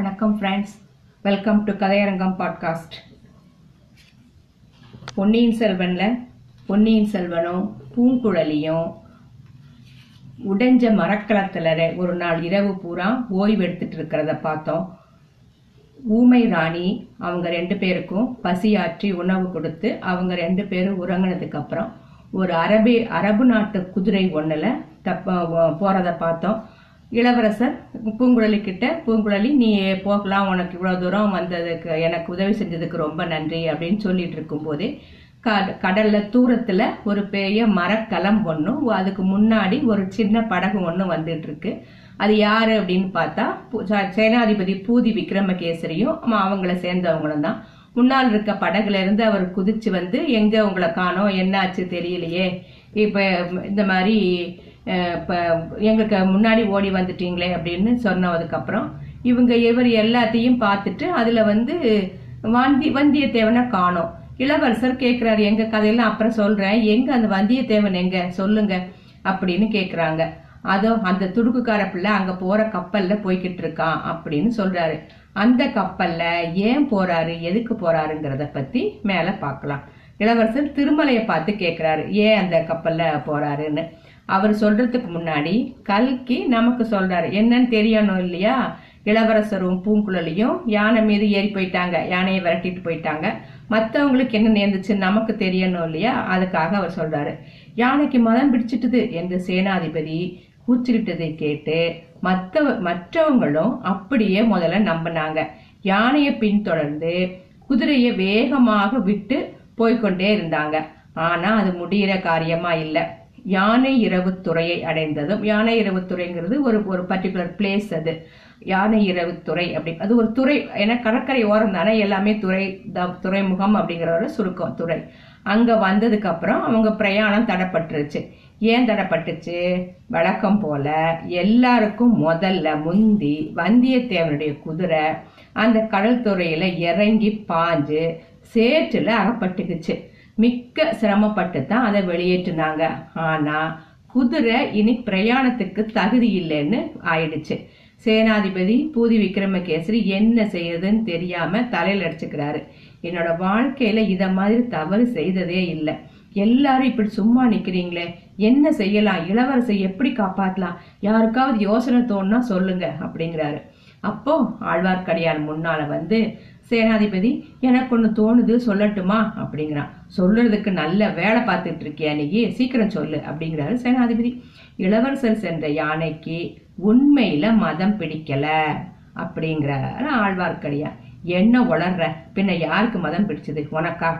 வணக்கம் friends welcome to Kathaiyarangam podcast பொன்னியின் செல்வனில் பொன்னியின் செல்வனும் பூங்குழலியும் உடைஞ்ச மரக்கலத்தில் ஒரு நாள் இரவு பூரா ஓய்வு எடுத்துட்டு இருக்கிறத பார்த்தோம். ஊமை ராணி அவங்க ரெண்டு பேருக்கும் பசியாற்றி உணவு கொடுத்து அவங்க ரெண்டு பேரும் உறங்கினதுக்கு அப்புறம் ஒரு அரபி அரபு நாட்டு குதிரை ஒன்றில் தப்ப போகிறத பார்த்தோம். இளவரசர் பூங்குழலிக்கிட்ட பூங்குழலி நீ போகலாம். உனக்கு இவ்வளவு தூரம் வந்ததுக்கு எனக்கு உதவி செஞ்சதுக்கு ரொம்ப நன்றி அப்படின்னு சொல்லிட்டு இருக்கும்போதே க- கடல்ல தூரத்துல ஒரு பெரிய மரக்கலம் ஒண்ணும் அதுக்கு முன்னாடி ஒரு சின்ன படகு ஒன்று வந்துட்டு இருக்கு அது யாரு அப்படின்னு பார்த்தா ச- சேனாதிபதி பூதி விக்ரமகேசரியும் அவங்கள சேர்ந்தவங்களும் தான். முன்னால் இருக்க படகுல இருந்து அவர் குதிச்சு வந்து எங்க உங்களை காணோம்? என்னாச்சு? தெரியலையே. இப்ப இந்த மாதிரி இப்போ எங்களுக்கு முன்னாடி ஓடி வந்துட்டீங்களே அப்படின்னு சொன்னதுக்கப்புறம் இவங்க இவர் எல்லாத்தையும் பார்த்துட்டு அதில் வந்து வந்தி வந்தியத்தேவனை காணோம். இளவரசர் கேட்குறாரு எங்கள் கதையெல்லாம் அப்புறம் சொல்கிறேன் எங்கே அந்த வந்தியத்தேவன் எங்கே? சொல்லுங்க. அப்படின்னு கேட்குறாங்க அதோ அந்த துடுக்குக்கார பிள்ளை அங்கே போகிற கப்பலில் போய்கிட்டு இருக்கான் அப்படின்னு சொல்கிறாரு அந்த கப்பலில் ஏன் போகிறாரு எதுக்கு போகிறாருங்கிறத பற்றி மேலே பார்க்கலாம் இளவரசர் திருமலையை பார்த்து கேட்குறாரு ஏன் அந்த கப்பலில் போகிறாருன்னு அவர் சொல்றதுக்கு முன்னாடி கல்கி நமக்கு சொல்றாரு. என்னன்னு தெரியணும் இல்லையா? இளவரசரும் பூங்குழலியும் யானை மீது ஏறி போயிட்டாங்க. யானையை விரட்டிட்டு போயிட்டாங்க. மற்றவங்களுக்கு என்ன நேர்ந்துச்சு நமக்கு தெரியணும் இல்லையா? அதுக்காக அவர் சொல்றாரு. யானைக்கு மதம் பிடிச்சிட்டுது என்று சேனாதிபதி கூச்சிக்கிட்டதை கேட்டு மற்ற மற்றவங்களும் அப்படியே முதல்ல நம்பினாங்க. யானையை பின்தொடர்ந்து குதிரையை வேகமாக விட்டு போய்க்கொண்டே இருந்தாங்க. ஆனா அது முடியிற காரியமா இல்லை. யானை இரவு துறையை அடைந்ததும் யானை இரவு துறைங்கிறது ஒரு ஒரு பர்டிகுலர் பிளேஸ் அது. யானை இரவு துறை அப்படி அது ஒரு துறை ஏன்னா கடற்கரை ஓரம் தானே எல்லாமே துறை த- துறைமுகம் அப்படிங்கிற ஒரு சுருக்கம் துறை. அங்க வந்ததுக்கு அப்புறம் அவங்க பிரயாணம் தடப்பட்டுருச்சு. ஏன் தடப்பட்டுச்சு? வழக்கம் போல எல்லாருக்கும் முதல்ல முந்தி வந்தியத்தேவனுடைய குதிரை அந்த கடல் துறையில இறங்கி பாஞ்சு சேற்றுல அகப்பட்டுக்குச்சு. மிக்க சிரமப்பட்டு தான் அதை வெளியேற்றினாங்க. ஆனா குதிரை இனி பிரயாணத்துக்கு தகுதி இல்லைன்னு ஆயிடுச்சு. சேனாதிபதி பூதி விக்ரமகேசரி என்ன செய்யறதுன்னு தெரியாம தலையில அடிச்சுக்கிறாரு. என்னோட வாழ்க்கையில இத மாதிரி தவறு செய்ததே இல்லை. எல்லாரும் இப்படி சும்மா நிக்கிறீங்களே என்ன செய்யலாம் இளவரசை எப்படி காப்பாத்தலாம் யாருக்காவது யோசனை தோணுனா சொல்லுங்க அப்படிங்கிறாரு. அப்போ ஆழ்வார்க்கடியான் முன்னால வந்து சேனாதிபதி எனக்கு ஒன்று தோணுது சொல்லட்டுமா? அப்படிங்கிறான். சொல்லுறதுக்கு நல்ல வேலை பார்த்துட்டு இருக்கியா நீ? சீக்கிரம் சொல்லு அப்படிங்கிறாரு சேனாதிபதி. இளவரசர் சென்ற யானைக்கு உண்மையில மதம் பிடிக்கல அப்படிங்கிறாரு ஆழ்வார்க்கடியா என்ன உளர்ற? பின்ன யாருக்கு மதம் பிடிச்சது? உனக்கா?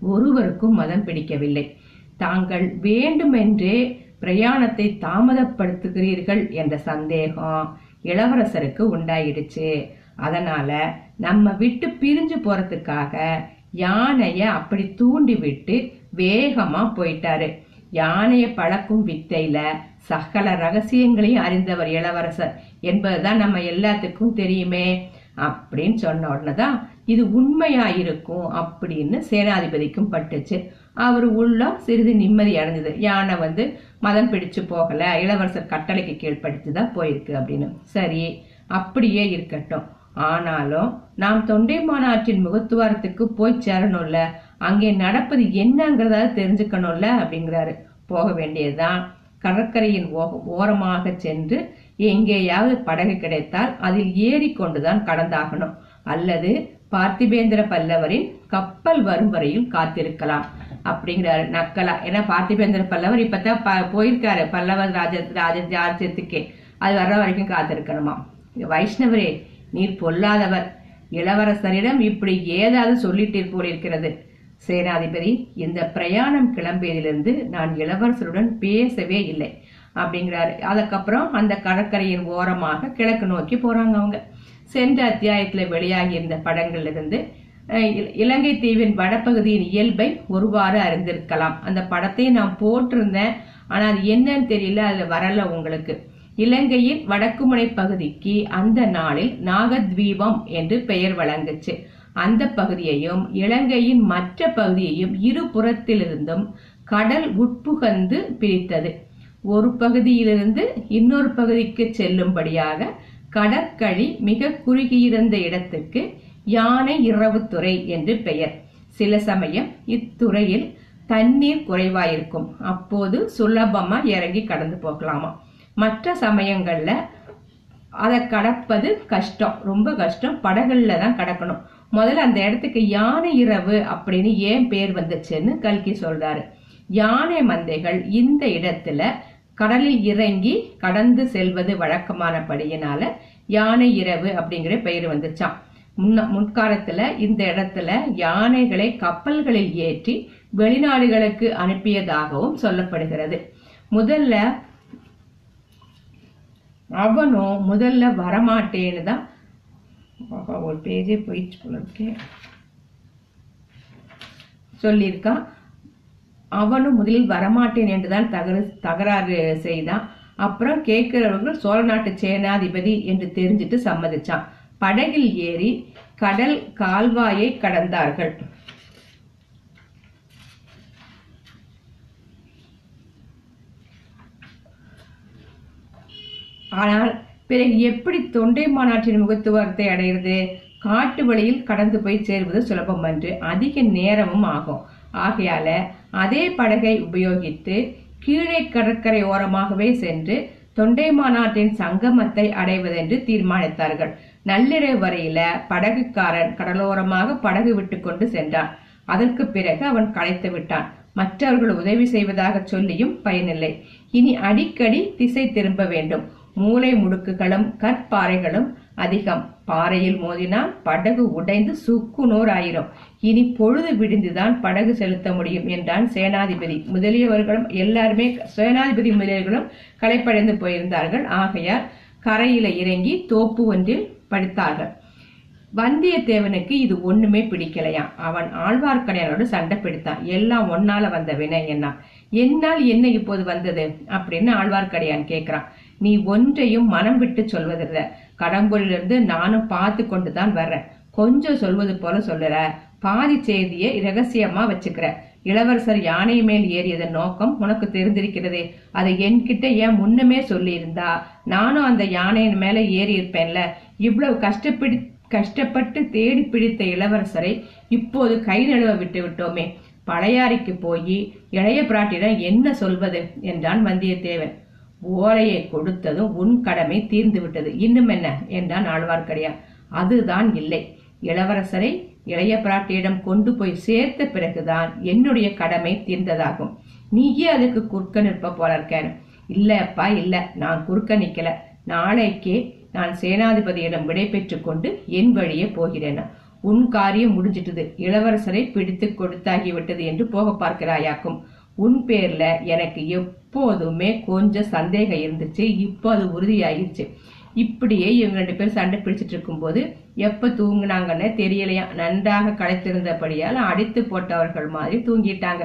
ஒருவருக்கும் மதம் பிடிக்கவில்லை. தாங்கள் வேண்டுமென்றே பிரயாணத்தை தாமதப்படுத்துகிறீர்கள் என்ற சந்தேகம் இளவரசருக்கு உண்டாயிடுச்சு. அதனால நம்ம விட்டு பிரிஞ்சு போறதுக்காக யானைய அப்படி தூண்டி விட்டு வேகமா போயிட்டாரு. யானைய பழக்கும் வித்தையில சகல ரகசியங்களையும் அறிந்தவர் இளவரசர். என்பதுதான் நம்ம எல்லாத்துக்கும் தெரியுமே அப்படின்னு சொன்ன உடனேதான் இது உண்மையா இருக்கும் அப்படின்னு சேனாதிபதிக்கும் பட்டுச்சு. அவர் உள்ள சிறிது நிம்மதி அடைஞ்சது. யானை வந்து மதம் பிடிச்சு போகல இளவரசர் கட்டளைக்கு கீழ்ப்படுத்திதான் போயிருக்கு அப்படின்னு. சரி அப்படியே இருக்கட்டும். ஆனாலும் நாம் தொண்டை மாநாட்டின் முகத்துவாரத்துக்கு போய் சேரணும்ல. அங்கே நடப்பது என்னங்கிறதாவது தெரிஞ்சுக்கணும்ல அப்படிங்கிறாரு. போக வேண்டியதுதான். கடற்கரையின் ஓ- ஓரமாக சென்று எங்கேயாவது படகு கிடைத்தால் அதில் ஏறிக்கொண்டுதான் கடந்தாகணும். அல்லது பார்த்திபேந்திர பல்லவரின் கப்பல் வரும் வரையில் காத்திருக்கலாம் அப்படிங்கிறாரு நக்கலா. ஏன்னா பார்த்திபேந்திர பல்லவர் இப்பதான் ப- போயிருக்காரு. பல்லவர் ராஜ ராஜ ராஜ்யத்துக்கே. அது வர்ற வரைக்கும் காத்திருக்கணுமா? வைஷ்ணவரே நீர் பொல்லாதவர். இளவரசரிடம் இப்படி ஏதாவது சொல்லிட்டீர் போலிருக்கிறது. சேனாதிபதி இந்த பிரயாணம் கிளம்பியதிலிருந்து நான் இளவரசருடன் பேசவே இல்லை அப்படிங்கிறாரு. அதுக்கப்புறம் அந்த கடற்கரையின் ஓரமாக கிழக்கு நோக்கி போறாங்க அவங்க. சென்ற அத்தியாயத்தில் வெளியாகி இருந்த படங்கள்ல இருந்து இலங்கை தீவின் வடப்பகுதியின் இயல்பை ஒருவாறு அறிந்திருக்கலாம். அந்த படத்தை நான் போட்டிருந்தேன் ஆனா அது என்னன்னு தெரியல அதுல வரல உங்களுக்கு. இலங்கையின் வடக்குமுனை பகுதிக்கு அந்த நாளில் நாகத்வீபம் என்று பெயர் வழங்குச்சு. அந்த பகுதியையும் இலங்கையின் மற்ற பகுதியையும் இரு புறத்திலிருந்தும் கடல் உட்புகந்து பிரித்தது. ஒரு பகுதியிலிருந்து இன்னொரு பகுதிக்கு செல்லும்படியாக கடற்கழி மிக குறுகியிருந்த இடத்துக்கு யானை இரவுத்துறை என்று பெயர். சில சமயம் இத்துறையில் தண்ணீர் குறைவாயிருக்கும். அப்போது சுலபமா இறங்கி கடந்து போகலாமா. மற்ற சமயங்களில் அதை கடப்பது கஷ்டம் ரொம்ப கஷ்டம். படகுல தான் கடக்கணும். முதல்ல அந்த இடத்துக்கு யானை இரவு அப்படின்னு ஏன் பேர் வந்துச்சுன்னு கல்கி சொல்றாரு. யானை மந்தைகள் இந்த இடத்துல கடலில் இறங்கி கடந்து செல்வது வழக்கமானபடியினால யானை இரவு அப்படிங்கிற பெயர் வந்துச்சாம். முன்ன முன்காலத்துல இந்த இடத்துல யானைகளை கப்பல்களில் ஏற்றி வெளிநாடுகளுக்கு அனுப்பியதாகவும் சொல்லப்படுகிறது. முதல்ல அவனும் முதல்ல வரமாட்டேன்னு தான் ஒரு பேஜே போயிடுச்சு போல சொல்லியிருக்கான் அவனும் முதலில் வரமாட்டேன் என்றுதான் தகர தகராறு செய்தான். அப்புறம் கேட்கிறவர்கள் சோழ நாட்டு சேனாதிபதி என்று தெரிஞ்சிட்டு சம்மதிச்சான். படகில் ஏறி கடல் கால்வாயை கடந்தார்கள். ஆனால் பிறகு எப்படி தொண்டை மாநாட்டின் முகத்துவத்தை அடைகிறது? காட்டு வழியில் கடந்து போய் சேர்வது சுலபம் என்று அதிக நேரமும் ஆகும். ஆகையால அதே படகை உபயோகித்து கீழே கடற்கரை ஓரமாகவே சென்று தொண்டை மாநாட்டின் சங்கமத்தை அடைவதென்று தீர்மானித்தார்கள். நள்ளிரவு வரையில படகுக்காரன் கடலோரமாக படகு விட்டு கொண்டு சென்றான். அதற்கு பிறகு அவன் களைத்து விட்டான். மற்றவர்கள் உதவி செய்வதாக சொல்லியும் பயனில்லை. இனி அடிக்கடி திசை திரும்ப வேண்டும். மூளை முடுக்குகளும் கற்பாறைகளும் அதிகம். பாறையில் மோதினால் படகு உடைந்து சுக்குநூறு ஆயிரும் இனி பொழுது விடிந்துதான் படகு செலுத்த முடியும் என்றான் சேனாதிபதி. முதலியவர்களும் எல்லாருமே சேனாதிபதி முதலியவர்களும் களைப்படைந்து போயிருந்தார்கள். ஆகையார் கரையில இறங்கி தோப்பு ஒன்றில் படித்தார்கள். வந்தியத்தேவனுக்கு இது ஒண்ணுமே பிடிக்கலையாம் அவன் ஆழ்வார்க்கடையானோடு சண்டை பிடித்தான். எல்லாம் ஒன்னால வந்த வினை என்ன? என்னால் என்ன இப்போது வந்தது? அப்படின்னு ஆழ்வார்க்கடையான் கேட்கிறான். நீ ஒன்றையும் மனம் விட்டு சொல்வதில்ல. கடம்பூரிலிருந்து நானும் பார்த்து கொண்டு தான் வர்றேன். கொஞ்சம் சொல்வது போல சொல்லுற. பாதி செய்தியை ரகசியமா வச்சுக்கிற. இளவரசர் யானை மேல் ஏறியதன் நோக்கம் உனக்கு தெரிந்திருக்கிறதே. அதை என்கிட்ட ஏன் முன்னமே சொல்லியிருந்தா? நானும் அந்த யானையின் மேல ஏறி இருப்பேன்ல இவ்வளவு கஷ்டப்பிடி கஷ்டப்பட்டு தேடி பிடித்த இளவரசரை இப்போது கை நழுவ விட்டு விட்டோமே. பழையாறைக்கு போய் இளைய பிராட்டிடம் என்ன சொல்வது? என்றான் வந்தியத்தேவன். ஓலையை கொடுத்ததும் உன் கடமை தீர்ந்து விட்டது இன்னும் என்ன? என்றான் ஆழ்வார்க்கடியான். அதுதான் இல்லை. இளவரசரை இளைய பிராட்டியிடம் கொண்டு போய் சேர்த்த பிறகுதான் என்னுடைய கடமை தீர்ந்ததாகும். நீயே அதுக்கு குறுக்க நிற்ப போல இருக்கேன் இல்லப்பா இல்ல. நான் குறுக்க நிக்கல. நாளைக்கே நான் சேனாதிபதியிடம் விடை பெற்று கொண்டு என் வழியே போகிறேன். உன் காரியம் முடிஞ்சிட்டது. இளவரசரை பிடித்து கொடுத்தாகிவிட்டது என்று போக பார்க்கிறாயாக்கும். உன் பேர்ல எனக்கு எப்போதுமே கொஞ்சம் சந்தேகம் இருந்துச்சு இப்போ அது உறுதியாயிருச்சு. இப்படியே இவங்க ரெண்டு பேரும் சண்டை பிடிச்சிட்டு இருக்கும்போது எப்ப தூங்குனாங்கன்னு தெரியலையா? நன்றாக களைத்திருந்தபடியால் அடித்து போட்டவர்கள் மாதிரி தூங்கிட்டாங்க.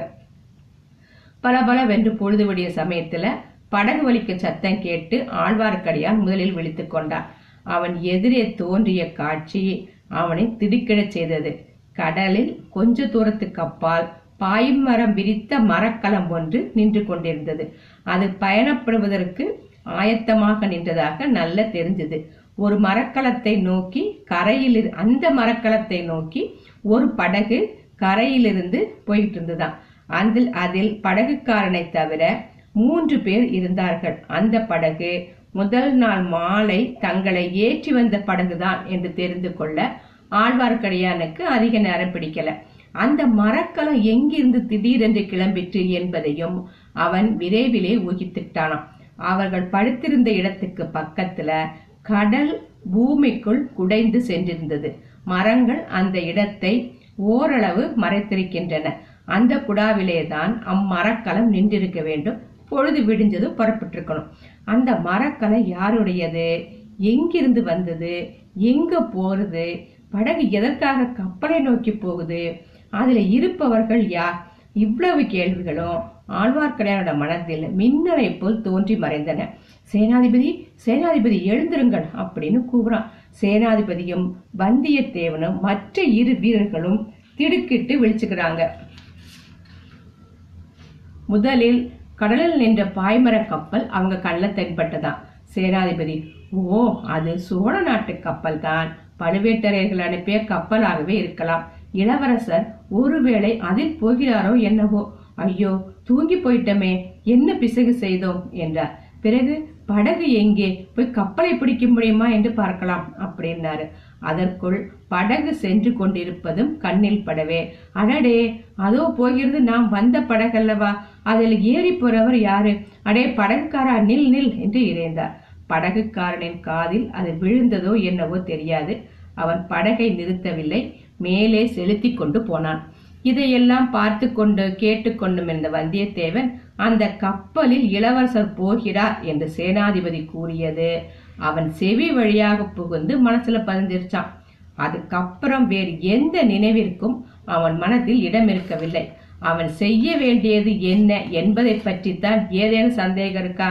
பல வென்று பொழுது விடிய சமயத்துல படகு வலிக்க சத்தம் கேட்டு ஆழ்வார்க்கடியான் முதலில் விழித்து கொண்டான். அவன் எதிரே தோன்றிய காட்சி அவனை திடுக்கிடச் செய்தது. கடலில் கொஞ்ச தூரத்துக்கு அப்பால் பாய்மரம் விரித்த மரக்கலம் ஒன்று நின்று கொண்டிருந்தது. அது பயணப்படுவதற்கு ஆயத்தமாக நின்றதாக நல்ல தெரிஞ்சது. ஒரு மரக்கலத்தை நோக்கி கரையில் இரு- அந்த மரக்கலத்தை நோக்கி ஒரு படகு கரையிலிருந்து போயிட்டு இருந்ததாம் அதில் அதில் படகுக்காரனை தவிர மூன்று பேர் இருந்தார்கள். அந்த படகு முதல் நாள் மாலை தங்களை ஏற்றி வந்த படகுதான் என்று தெரிந்து கொள்ள ஆழ்வார்க்கடியானுக்கு அதிக நேரம் பிடிக்கல. அந்த மரக்கலம் எங்கிருந்து திடீரென்று கிளம்பிற்று என்பதையும் அவன் விரைவிலே ஊகித்துட்டானாம் அவர்கள் படுத்திருந்த இடத்துக்கு பக்கத்துல கடல் பூமிக்குள் குடைந்து சென்றிருந்தது. மரங்கள் அந்த இடத்தை ஓரளவு மறைத்திருக்கின்றன. அந்த குடாவிலேதான் அம்மரக்கலம் நின்றிருக்க வேண்டும். பொழுது விடிஞ்சது புறப்பட்டிருக்கணும். அந்த மரக்கலம் யாருடையது? எங்கிருந்து வந்தது? எங்க போறது? படகு எதற்காக கப்பலை நோக்கி போகுது? அதுல இருப்பவர்கள் யார்? இவ்வளவு கேள்விகளும் ஆழ்வார்க்கடையானோட மனதில் மின்னலை போல் தோன்றி மறைந்தன. சேனாதிபதி சேனாதிபதி எழுந்திருங்கள் அப்படின்னு கூவுறான். சேனாதிபதியும் வந்தியத்தேவனும் மற்ற இரு வீரர்களும் திடுக்கிட்டு விழிச்சுக்கிறாங்க. முதலில் கடலில் நின்ற பாய்மர கப்பல் அவங்க கண்ணில் தென்பட்டதான் சேனாதிபதி ஓ அது சோழ நாட்டு கப்பல் தான் பழுவேட்டரையர்கள் அனுப்பிய கப்பலாகவே இருக்கலாம். இளவரசர் ஒருவேளை அதில் போகிறாரோ என்னவோ? ஐயோ தூங்கி போயிட்டமே என்ன பிசகு செய்தோம்? என்றார். பிறகு படகு எங்கே? போய் கப்பலை பிடிக்க முடியுமா என்று பார்க்கலாம் அப்படின்னாரு. அதற்குள் படகு சென்று கொண்டிருப்பதும் கண்ணில் படவே. அடடே அதோ போகிறது நாம் வந்த படகல்லவா? அதில் ஏறி போறவர் யாரு? அடே படகுக்காரா? நில் நில் என்று இறைந்தார். படகுக்காரனின் காதில் அது விழுந்ததோ என்னவோ தெரியாது. அவன் படகை நிறுத்தவில்லை. மேலே செலுத்தி கொண்டு போனான். இதையெல்லாம் பார்த்து கொண்டு கேட்டுக்கொண்டும் இருந்த வந்தியத்தேவன் அந்த கப்பலில் இளவரசர் போகிறார் என்று சேனாதிபதி கூறியது. அவன் செவி வழியாக புகுந்து மனசுல பதிஞ்சிருச்சான் அதுக்கப்புறம் வேறு எந்த நினைவிற்கும் அவன் மனதில் இடம் இருக்கவில்லை. அவன் செய்ய வேண்டியது என்ன என்பதை பற்றித்தான் ஏதேனும் சந்தேகம் இருக்கா?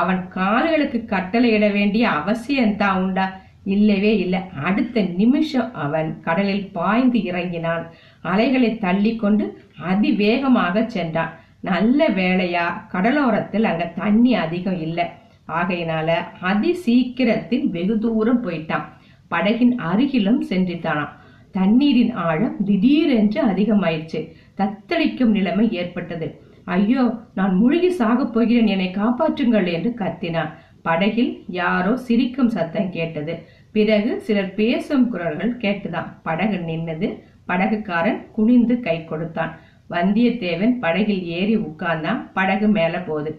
அவன் கால்களுக்கு கட்டளையிட வேண்டிய அவசியம்தான் உண்டா? இல்லவே இல்லை. அடுத்த நிமிஷம் அவன் கடலில் பாய்ந்து இறங்கினான். அலைகளை தள்ளி கொண்டு அதிவேகமாக சென்றான். நல்ல வேளையா கடலோரத்தில் அங்க தண்ணி அதிகம் இல்லை. ஆகையினால அதி சீக்கிரத்தில் வெகு தூரம் போயிட்டான். படகின் அருகிலும் சென்றுட்டானாம் தண்ணீரின் ஆழம் திடீரென்று அதிகமாயிடுச்சு தத்தளிக்கும் நிலைமை ஏற்பட்டது. ஐயோ நான் முழுகி சாகப் போகிறேன் என்னை காப்பாற்றுங்கள் என்று கத்தினான். படகில் யாரோ சிரிக்கும் சத்தம் கேட்டது. பிறகு சிலர் பேசும் குரல்கள் கேட்டுதான். படகு நின்னது படகுக்காரன் குனிந்து கை கொடுத்தான். வந்தியத்தேவன் படகில் ஏறி உட்கார்ந்தான். படகு மேல போது.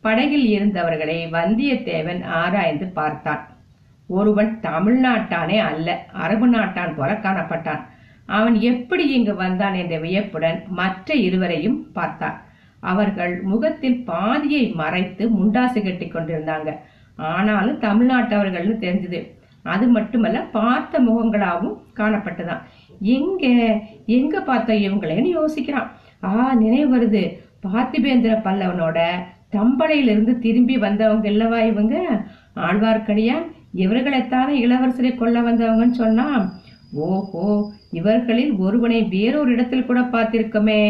படகில் இருந்தவர்களை வந்தியத்தேவன் ஆராய்ந்து பார்த்தான். ஒருவன் தமிழ்நாட்டானே அல்ல அரபு நாட்டான் போல காணப்பட்டான். அவன் எப்படி இங்கு வந்தான் என்ற வியப்புடன் மற்ற இருவரையும் பார்த்தான். அவர்கள் முகத்தில் பாதியை மறைத்து முண்டாசு கட்டி கொண்டிருந்தாங்க. ஆனாலும் தமிழ்நாட்டவர்கள்னு தெரிஞ்சது. அது மட்டுமல்ல பார்த்த முகங்களாகவும் காணப்பட்டதாம். எங்க எங்க பார்த்த இவங்களேன்னு யோசிக்கிறான். ஆ நினைவு வருது. பார்த்திபேந்திர பல்லவனோட தம்பளையிலிருந்து திரும்பி வந்தவங்க இல்லவா இவங்க? ஆழ்வார்க்கடியான் இவர்களைத்தானே இளவரசரை கொல்ல வந்தவங்கன்னு சொன்னா ஓஹோ இவர்களில் ஒருவனை வேறொரு இடத்தில் கூட பார்த்திருக்கோமே.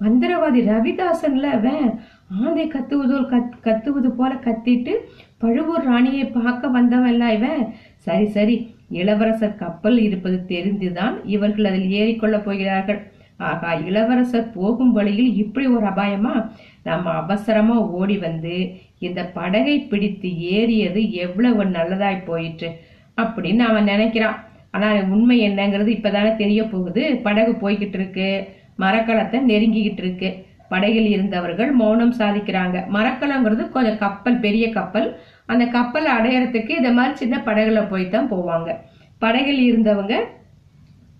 மந்திரவாதி ரவிதாசன்ல அவன். ஆந்தை கத்துவதோ கத் கத்துவது போல கத்திட்டு பழுவூர் ராணியை பார்க்க வந்தவன் இவன். சரி சரி. இளவரசர் கப்பல் இருப்பது தெரிந்துதான் இவர்கள் அதில் ஏறிக்கொள்ளப் போகிறார்கள். ஆகா இளவரசர் போகும் வழியில் இப்படி ஒரு அபாயமா? நம்ம அவசரமா ஓடி வந்து இந்த படகை பிடித்து ஏறியது எவ்வளவு நல்லதாய் போயிற்று அப்படின்னு அவன் நினைக்கிறான். ஆனா உண்மை என்னங்கிறது இப்பதானே தெரிய போகுது. படகு போய்கிட்டு இருக்கு மரக்கலத்தை நெருங்கிக்கிட்டு இருக்கு படகில் இருந்தவர்கள் மௌனம் சாதிக்கிறாங்க. மரக்கலங்கிறது கொஞ்சம் கப்பல் பெரிய கப்பல். அந்த கப்பல் அடையறதுக்கு இதை மாதிரி சின்ன படகுல போய் தான் போவாங்க. படகில் இருந்தவங்க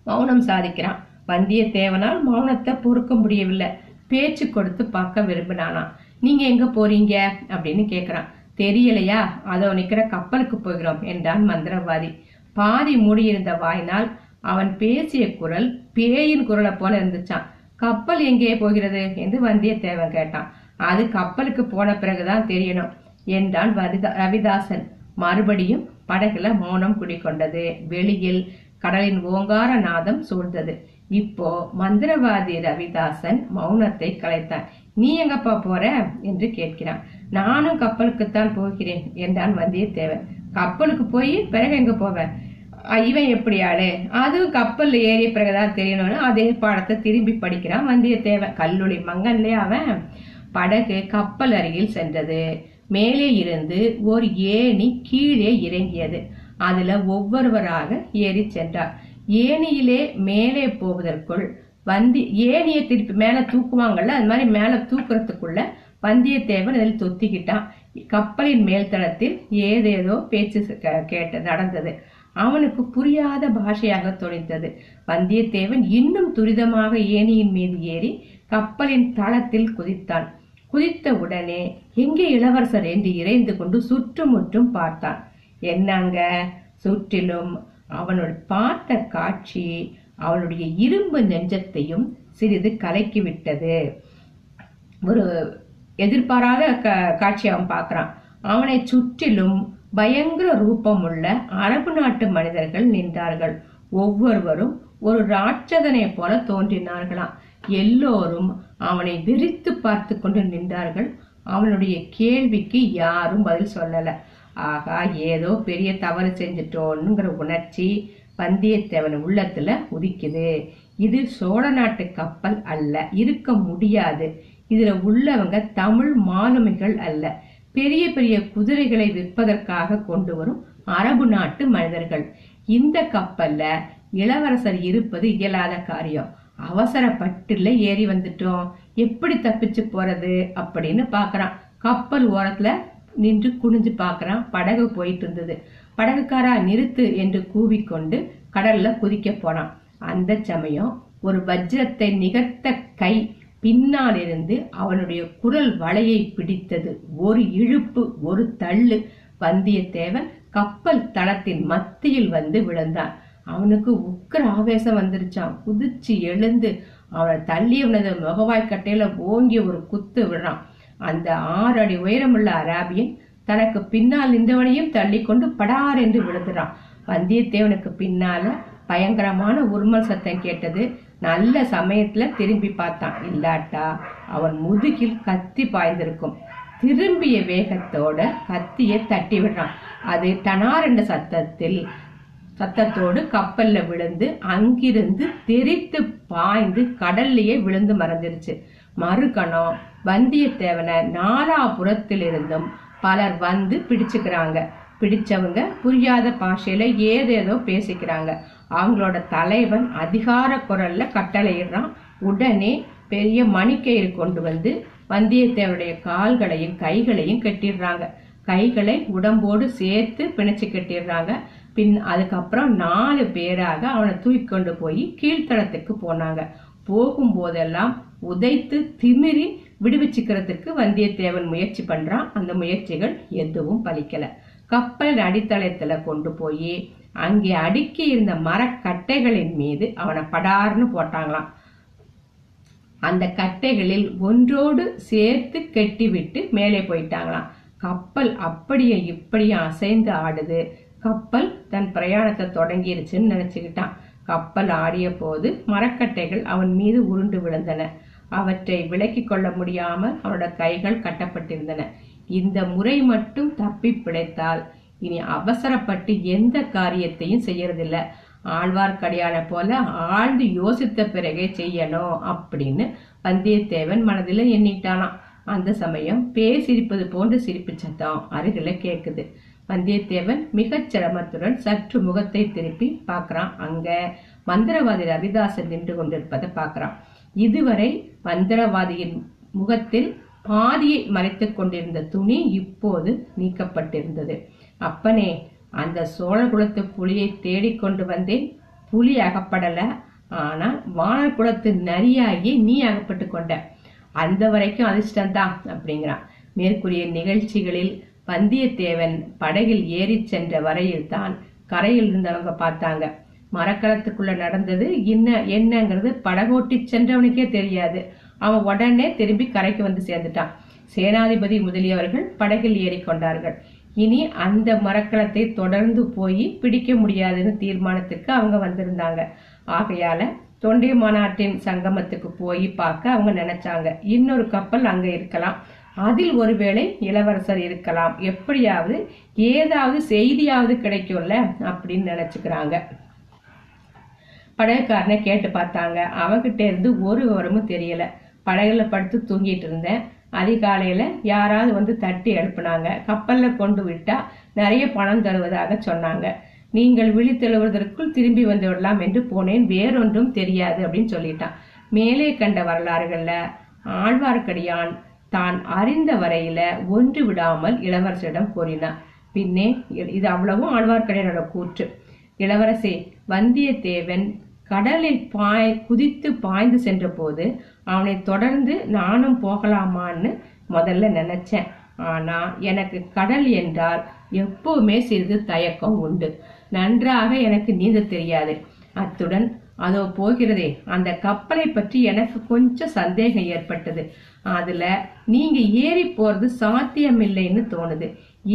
மௌனம் சாதிக்கிறான். வந்தியத்தேவனால் மௌனத்தை பொறுக்க முடியவில்லை. பேச்சு கொடுத்து பார்க்க விரும்பினானா நீங்க எங்க போறீங்க? அப்படின்னு கேக்குறான். தெரியலையா? அதோ நிக்கிற கப்பலுக்கு போகிறோம் என்றான் மந்திரவாதி. பாதி மூடியிருந்த வாயினால் அவன் பேசிய குரல் பேயின் குரலை போல இருந்துச்சான் கப்பல் எங்கே போகிறது என்று வந்தியத்தேவன் கேட்டான். அது கப்பலுக்கு போன பிறகுதான் தெரியணும் என்றான் ரவிதாசன். மறுபடியும் படகுல மௌனம் குடிக்கொண்டது வெளியில் கடலின் ஓங்கார நாதம் சூழ்ந்தது. இப்போ மந்திரவாதி ரவிதாசன் மௌனத்தை கலைத்தான். நீ எங்கப்பா போற? என்று கேட்கிறான். நானும் கப்பலுக்குத்தான் போகிறேன் என்றான் வந்தியத்தேவன். கப்பலுக்கு போய் பிறகு எங்க போவேன் இவன் எப்படி ஆளு அதுவும் கப்பல்ல ஏறிய பிறகுதான் தெரியணும்னு அதே பாடத்தை திரும்பி படிக்கிறான் வந்தியத்தேவன். கல்லூரி மங்கன்லே அவன்? படகு கப்பல் அருகில் சென்றது. மேலே இருந்து ஒரு ஏணி கீழே இறங்கியது. அதுல ஒவ்வொருவராக ஏறி சென்றார். ஏணியிலே மேலே போவதற்குள் வந்தி ஏணியை திருப்பி மேல தூக்குவாங்கல்ல அது மாதிரி மேல தூக்குறதுக்குள்ள வந்தியத்தேவன் அதில் தொத்திக்கிட்டான். கப்பலின் மேல்தளத்தில் ஏதேதோ பேச்சு கே- கேட்டு நடந்தது. அவனுக்கு புரியாத பாஷையாக தொலைத்தது வந்தியத்தேவன் இன்னும் துரிதமாக ஏணியின் மீது ஏறி கப்பலின் தளத்தில் குதித்தான். குதித்த உடனே எங்கே இளவரசர் என்று இறைந்து கொண்டு சுற்றுமுற்றும் பார்த்தான். என்னங்க? சுற்றிலும் அவனுடைய பார்த்த காட்சி அவனுடைய இரும்பு நெஞ்சத்தையும் சிறிது கலக்கிவிட்டது. ஒரு எதிர்பாராத க- காட்சி அவன் பார்க்கறான். அவனை சுற்றிலும் பயங்கர ரூபமுள்ள அரபு நாட்டு மனிதர்கள் நின்றார்கள். ஒவ்வொருவரும் ஒரு ராட்சதனை போல தோன்றினார்களாம். எல்லோரும் அவனை விரித்து பார்த்து கொண்டு நின்றார்கள். அவனுடைய கேள்விக்கு யாரும் பதில் சொல்லல. ஆகா ஏதோ பெரிய தவறு செஞ்சிட்டோன்னுங்கிற உணர்ச்சி வந்தியத்தேவன் உள்ளத்துல உதிக்குது. இது சோழ நாட்டு கப்பல் அல்ல இருக்க முடியாது. இதுல உள்ளவங்க தமிழ் மாலுமிகள் அல்ல. பெரிய பெரிய குதிரைகளை விற்பதற்காக கொண்டு வரும் அரபு நாட்டு மனிதர்கள். இந்த கப்பல்ல இளவரசர் இருப்பது இயலாத காரியம். அவசரப்பட்டுல ஏறி வந்துட்டோம். எப்படி தப்பிச்சு போறது அப்படின்னு பாக்குறான். கப்பல் ஓரத்துல நின்று குனிஞ்சு பாக்குறான். படகு போயிட்டு இருந்தது. படகுக்காரா நிறுத்து என்று கூவிக்கொண்டு கடல்ல குதிக்க போனான். அந்த சமயம் ஒரு வஜ்ரத்தை நிகர்த்த கை பின்னாலிருந்து அவனுடைய குரல் வலையை பிடித்தது. ஒரு இழுப்பு ஒரு தள்ளு. வந்தியத்தேவன் கப்பல் தளத்தின் மத்தியில் வந்து விழுந்தான். அவனுக்கு உக்கிர ஆவேசம் வந்துருச்சான் குதிச்சு எழுந்து அவனை தள்ளியவனது முகவாய்க்கட்டையில ஓங்கி ஒரு குத்து விடுறான். அந்த ஆறு அடி உயரமுள்ள அராபியன் தனக்கு பின்னால் நின்றவனையும் தள்ளி கொண்டு படார் என்று விழுதுறான் வந்தியத்தேவனுக்கு பின்னால பயங்கரமான உருமல் சத்தம் கேட்டது. நல்ல சமயத்துல திரும்பி பார்த்தான். இல்லாட்டா அவன் முதுகில் கத்தி பாய்ந்திருக்கும். திரும்பிய வேகத்தோட கத்தியை தட்டி விடுறான். அது டனாரண்ட சத்தத்தில் சத்தத்தோடு கப்பல்ல விழுந்து அங்கிருந்து தெரித்து பாய்ந்து கடல்லையே விழுந்து மறைஞ்சிருச்சு. மறுகணம் வந்தியத்தேவனை நாலாபுரத்திலிருந்தும் பலர் வந்து பிடிச்சுக்கிறாங்க. பிடிச்சவங்க புரியாத பாஷையில ஏதேதோ பேசிக்கிறாங்க. அவங்களோட தலைவன் அதிகார குரல்ல கட்டளையிடுறான். உடனே பெரிய மணிக்கயிறு கொண்டு வந்து வந்தியத்தேவனுடைய கால்களையும் கைகளையும் கட்டிடுறாங்க. கைகளை உடம்போடு சேர்த்து பிணைச்சு கட்டிடுறாங்க. பின் அதுக்கப்புறம் நாலு பேராக அவனை தூக்கி கொண்டு போய் கீழ்த்தளத்துக்கு போனாங்க. போகும்போதெல்லாம் உதைத்து திமிரி விடுவிச்சுக்கிறதுக்கு வந்தியத்தேவன் முயற்சி பண்றான். அந்த முயற்சிகள் எதுவும் பலிக்கல. கப்பல் அடித்தளத்துல கொண்டு போய் அங்கே அடுக்கி இருந்த மரக்கட்டைகளின் மீது அவனை படார்னு போட்டாங்களாம். அந்த கட்டைகளில் ஒன்றோடு சேர்த்து கட்டிவிட்டு மேலே போயிட்டாங்களாம். கப்பல் அப்படியே இப்படியே அசைந்து ஆடுது. கப்பல் தன் பிரயாணத்தை தொடங்கிருச்சுன்னு நினைச்சுக்கிட்டான். கப்பல் ஆடிய போது மரக்கட்டைகள் அவன் மீது உருண்டு விழுந்தன. அவற்றை விலக்கிக் கொள்ள முடியாமல் அவனோட கைகள் கட்டப்பட்டிருந்தன. இந்த முறை மட்டும் தப்பி பிழைத்தால் இனி அவசரப்பட்டு எந்த காரியத்தையும் செய்யறதில்ல. ஆழ்வார்க்கடியான போல ஆழ்ந்து யோசித்த பிறகே செய்யணும் அப்படின்னு வந்தியத்தேவன் மனதில் எண்ணிட்டானாம். அந்த சமயம் பேய் சிரிப்பது போன்ற சிரிப்பு சத்தம் அருகில கேக்குது வந்தியத்தேவன் மிகச் சிரமத்துடன் சற்று முகத்தை திருப்பி பார்க்கறான். அங்க மந்திரவாதி ரவிதாசன் நின்று கொண்டிருப்பதை பார்க்கறான். இதுவரை மந்திரவாதியின் முகத்தில் பாதியை மறைத்துக் கொண்டிருந்த துணி இப்போது நீக்கப்பட்டிருந்தது. அப்பனே அந்த சோழகுலத்து புலியை தேடிக்கொண்டு வந்தேன். புலி அகப்படல. ஆனால் வானர் குலத்து நரியாகி நீ அகப்பட்டு கொண்ட. அந்த வரைக்கும் அதிர்ஷ்டம்தான் அப்படிங்கிறான். மேற்கூறிய நிகழ்ச்சிகளில் வந்தியத்தேவன் படகில் ஏறி சென்ற வரையில் தான் கரையில் இருந்தவங்க பார்த்தாங்க. மரக்கலத்துக்குள்ள நடந்தது என்ன என்னங்கிறது படகோட்டி சென்றவனுக்கே தெரியாது. அவன் உடனே திரும்பி கரைக்கு வந்து சேர்ந்துட்டான். சேனாதிபதி முதலியவர்கள் படகில் ஏறிக்கொண்டார்கள் இனி அந்த மரக்கலத்தை தொடர்ந்து போய் பிடிக்க முடியாதுன்னு தீர்மானத்துக்கு அவங்க வந்திருந்தாங்க. ஆகையால தொண்டை மாநாட்டின் சங்கமத்துக்கு போய் பார்க்க அவங்க நினைச்சாங்க. இன்னொரு கப்பல் அங்க இருக்கலாம். அதில் ஒருவேளை இளவரசர் இருக்கலாம். எப்படியாவது ஏதாவது செய்தியாவது கிடைக்கும்ல அப்படின்னு நினைச்சுக்கிறாங்க. படகுக்காரனை கேட்டு பார்த்தாங்க. அவகிட்ட இருந்து ஒரு விவரமும் தெரியல. படகுல படுத்து தூங்கிட்டு இருந்தேன். அதிகாலையில் யாராவது வந்து தட்டி எழுப்புனாங்க. கப்பலில் கொண்டு விட்டால் நிறைய பணம் தருவதாக சொன்னாங்க. நீங்கள் விழித்தெழுவதற்குள் திரும்பி வந்து விடலாம் என்று போனேன். வேறொன்றும் தெரியாது அப்படின்னு சொல்லிட்டான். மேலே கண்ட வரலாறுகளில் ஆழ்வார்க்கடியான் தான் அறிந்த வரையில ஒன்று விடாமல் இளவரசரிடம் கூறினான் பின்னே இது அவ்வளவும் ஆழ்வார்க்கடியானோட கூற்று. இளவரசே வந்தியத்தேவன் கடலில் பாய் குதித்து பாய்ந்து சென்ற போது அவனை தொடர்ந்து நானும் போகலாமான்னு முதல்ல நினைச்சேன். ஆனா எனக்கு கடல் என்றால் எப்பவுமே சிறிது தயக்கம் உண்டு. நன்றாக எனக்கு நீந்த தெரியாது. அத்துடன் அதோ போகிறதே அந்த கப்பலை பற்றி எனக்கு கொஞ்சம் சந்தேகம் ஏற்பட்டது. அதுல நீங்க ஏறி போறது சாத்தியமில்லைன்னு தோணுது.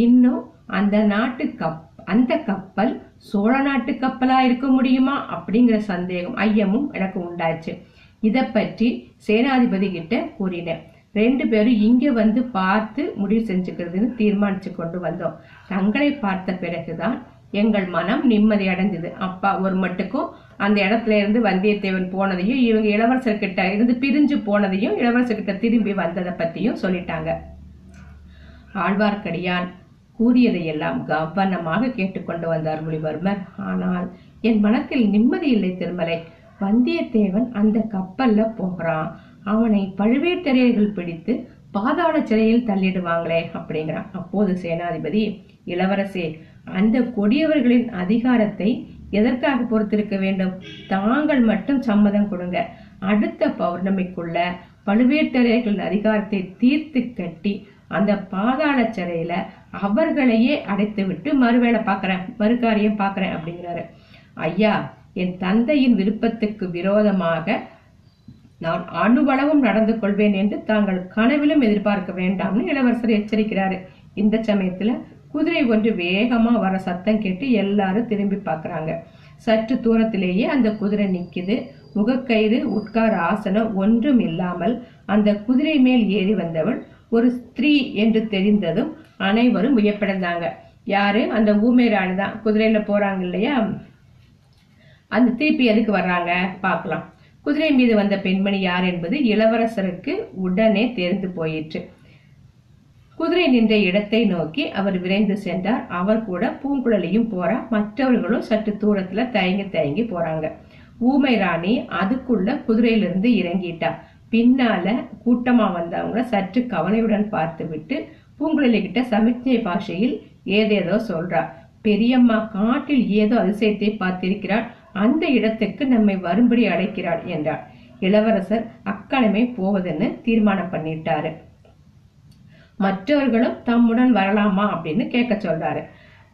இன்னும் அந்த நாட்டு கப் அந்த கப்பல் சோழ நாட்டு கப்பலா இருக்க முடியுமா? அப்படிங்கிற சந்தேகம் ஐயமும் எனக்கு உண்டாச்சு. இத பற்றி சேனாதிபதி கிட்ட கூறினேன். ரெண்டு பேரும் இங்க வந்து பார்த்து முடிவு செஞ்சுக்கிறதுன்னு தீர்மானிச்சு கொண்டு வந்தோம். தங்களை பார்த்த பிறகுதான் எங்கள் மனம் நிம்மதி அடைஞ்சது. அப்பா ஒரு மட்டுக்கும் அந்த இடத்துல இருந்து வந்தியத்தேவன் போனதையும் இவங்க இளவரசர்கிட்ட இருந்து பிரிஞ்சு போனதையும் இளவரசர்கிட்ட திரும்பி வந்ததை பத்தியும் சொல்லிட்டாங்க. ஆழ்வார்க்கடியான் கூறியதையெல்லாம் கவனமாக கேட்டுக்கொண்டு வந்தார் அருள்மொழிவர்மர் ஆனால் என் மனத்தில் நிம்மதி இல்லை திருமலை. வந்தியத்தேவன் அந்த கப்பல்ல போகிறான். அவனை பழுவேட்டரையர்கள் பிடித்து பாதாள சிறையில் தள்ளிடுவாங்களே அப்படிங்கிறான். அப்போது சேனாதிபதி இளவரசே அந்த கொடியவர்களின் அதிகாரத்தை எதற்காக பொறுத்திருக்க வேண்டும்? தாங்கள் மட்டும் சம்மதம் கொடுங்க. அடுத்த பௌர்ணமிக்குள்ள பழுவேட்டரையர்களின் அதிகாரத்தை தீர்த்து கட்டி அந்த பாதாள சிறையில அவர்களையே அடைத்து விட்டு மறுவேளை பார்க்கறேன் மறுகாரியம் பார்க்கறேன் அப்படிங்கிறாரு. ஐயா என் தந்தையின் விருப்பத்துக்கு விரோதமாக நான் அணுவளவும் நடந்து கொள்வேன் என்று தாங்கள் கனவிலும் எதிர்பார்க்க வேண்டாம்னு இளவரசர் எச்சரிக்கிறாரு. இந்த சமயத்துல குதிரை ஒன்று வேகமா வர சத்தம் கேட்டு எல்லாரும் திரும்பி பார்க்கறாங்க. சற்று தூரத்திலேயே அந்த குதிரை நிக்குது. முகக்கயிறு உட்கார ஆசனம் ஒன்றும் இல்லாமல் அந்த குதிரை மேல் ஏறி வந்தவள் ஒரு ஸ்திரீ என்று தெரிந்ததும் அனைவரும் வியப்படைந்தாங்க. யாரு? அந்த ஊமை ராணி தான். குதிரையில போறாங்க இல்லையா? அந்த திருப்பி எதுக்கு வர்றாங்க? பார்க்கலாம். குதிரை மீது வந்த பெண்மணி யார் என்பது இளவரசருக்கு உடனே தெரிந்து போயிற்று. குதிரை நின்ற இடத்தை நோக்கி அவர் விரைந்து சென்றார். அவர் கூட பூங்குழலியும் போறா. மற்றவர்களும் சற்று தூரத்துல தயங்கி தயங்கி போறாங்க. ஊமை ராணி அதுக்குள்ள குதிரையிலிருந்து இறங்கிட்டா. பின்னால கூட்டமா வந்தவங்கள சற்று கவலையுடன் பார்த்து விட்டு பூங்குழலி கிட்ட சமிக்ஞை பாஷையில் ஏதேதோ சொல்றா. பெரியம்மா காட்டில் ஏதோ அதிசயத்தை பார்த்திருக்கிறாள். அந்த இடத்துக்கு நம்மை வரும்படி அழைக்கிறாள் என்றார் இளவரசர் அக்கடமை போவதுன்னு தீர்மானம் பண்ணிட்டாரு. மற்றவர்களும் தம்முடன் வரலாமா? அப்படின்னு கேட்க சொல்றாரு.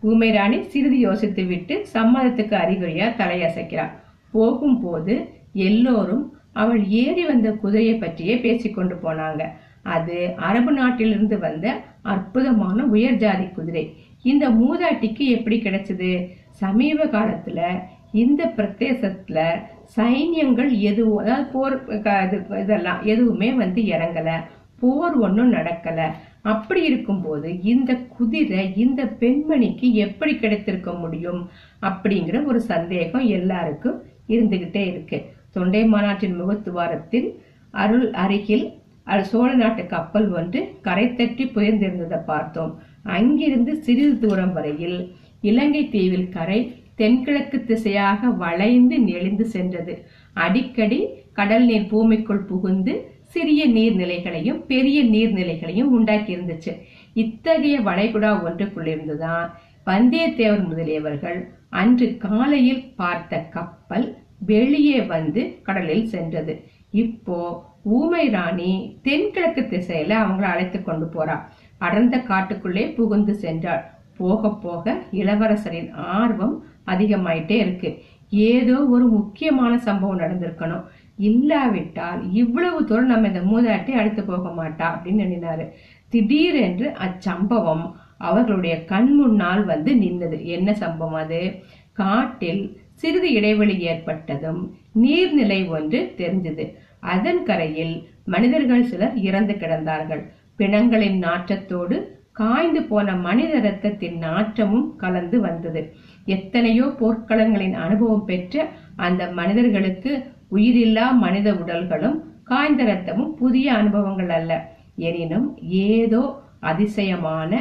ஊமைராணி சிறிது யோசித்து விட்டு சம்மதத்துக்கு அறிகுறியா தலையசைக்கிறார் போகும்போது எல்லோரும் அவள் ஏறி வந்த குதிரையை பற்றியே பேசிக்கொண்டு போனாங்க. அது அரபு நாட்டிலிருந்து வந்த அற்புதமான உயர் ஜாதி குதிரை. இந்த மூதாட்டிக்கு எப்படி கிடைச்சது? சமீப காலத்துல இந்த பிரதேசத்துல சைன்யங்கள் எதுவும் அதாவது போர் க- இது- இதெல்லாம் எதுவுமே வந்து இறங்கல. போர் ஒன்றும் நடக்கல. அப்படி இருக்கும்போது இந்த குதிரை இந்த பெண்மணிக்கு எப்படி கிடைத்திருக்க முடியும்? அப்படிங்கிற ஒரு சந்தேகம் எல்லாருக்கும் இருந்துகிட்டே இருக்கு. தொண்டை மாநாட்டின் முகத்துவாரத்தில் அருள் அருகில் சோழ நாட்டு கப்பல் ஒன்று கரை தட்டி புயர்ந்திருந்ததை பார்த்தோம். அங்கிருந்து சிறிது தூரம் வரையில் இலங்கை தீவில் கரை தென்கிழக்கு திசையாக வளைந்து நெளிந்து சென்றது. அடிக்கடி கடல் நீர் பூமிக்குள் புகுந்து சிறிய நீர்நிலைகளையும் பெரிய நீர்நிலைகளையும் உண்டாக்கி இருந்துச்சு இத்தகைய வளைகுடா ஒன்றுக்குள்ளிருந்துதான் வந்தியத்தேவர் முதலியவர்கள் அன்று காலையில் பார்த்த கப்பல் வெளியே வந்து கடலில் சென்றது. இப்போ ஊமை ராணி தென்கிழக்கு திசையில அவங்கள அழைத்து கொண்டு போறா. அடர்ந்த காட்டுக்குள்ளே புகுந்து சென்றாள். போக போக இளவரசரின் ஆர்வம் அதிகமாயிட்டே இருக்கு. ஏதோ ஒரு முக்கியமான சம்பவம் நடந்திருக்கணும். இல்லாவிட்டால் இவ்வளவு தூரம் நம்ம இந்த மூதாட்டி அழைத்து போக மாட்டா அப்படின்னு நினைனாரு. திடீரென்று அச்சம்பவம் அவர்களுடைய கண் முன்னால் வந்து நின்னது. என்ன சம்பவம் அது? காட்டில் சிறிது இடைவெளி ஏற்பட்டதும் நீர்நிலை ஒன்று தெரிஞ்சது அதன் கரையில் மனிதர்கள் சிலர் இறந்து கிடந்தார்கள். பிணங்களின் நாற்றத்தோடு காய்ந்து போன மனித ரத்தத்தின் நாற்றமும் கலந்து வந்தது. எத்தனையோ போர்க்களங்களின் அனுபவம் பெற்ற அந்த மனிதர்களுக்கு உயிரில்லா மனித உடல்களும் காய்ந்த ரத்தமும் புதிய அனுபவங்கள் அல்ல. எனினும் ஏதோ அதிசயமான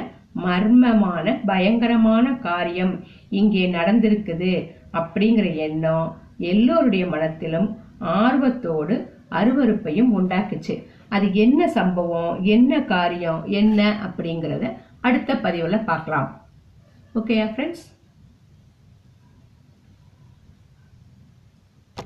மர்மமான பயங்கரமான காரியம் இங்கே நடந்திருக்குது. அப்படிங்கிற எண்ணம் எல்லோருடைய மனத்திலும் ஆர்வத்தோடு அருவருப்பையும் உண்டாக்குச்சு. அது என்ன சம்பவம் என்ன காரியம் என்ன அப்படிங்கிறத அடுத்த பதிவில் பார்க்கலாம். ஓகேயா ஃப்ரெண்ட்ஸ்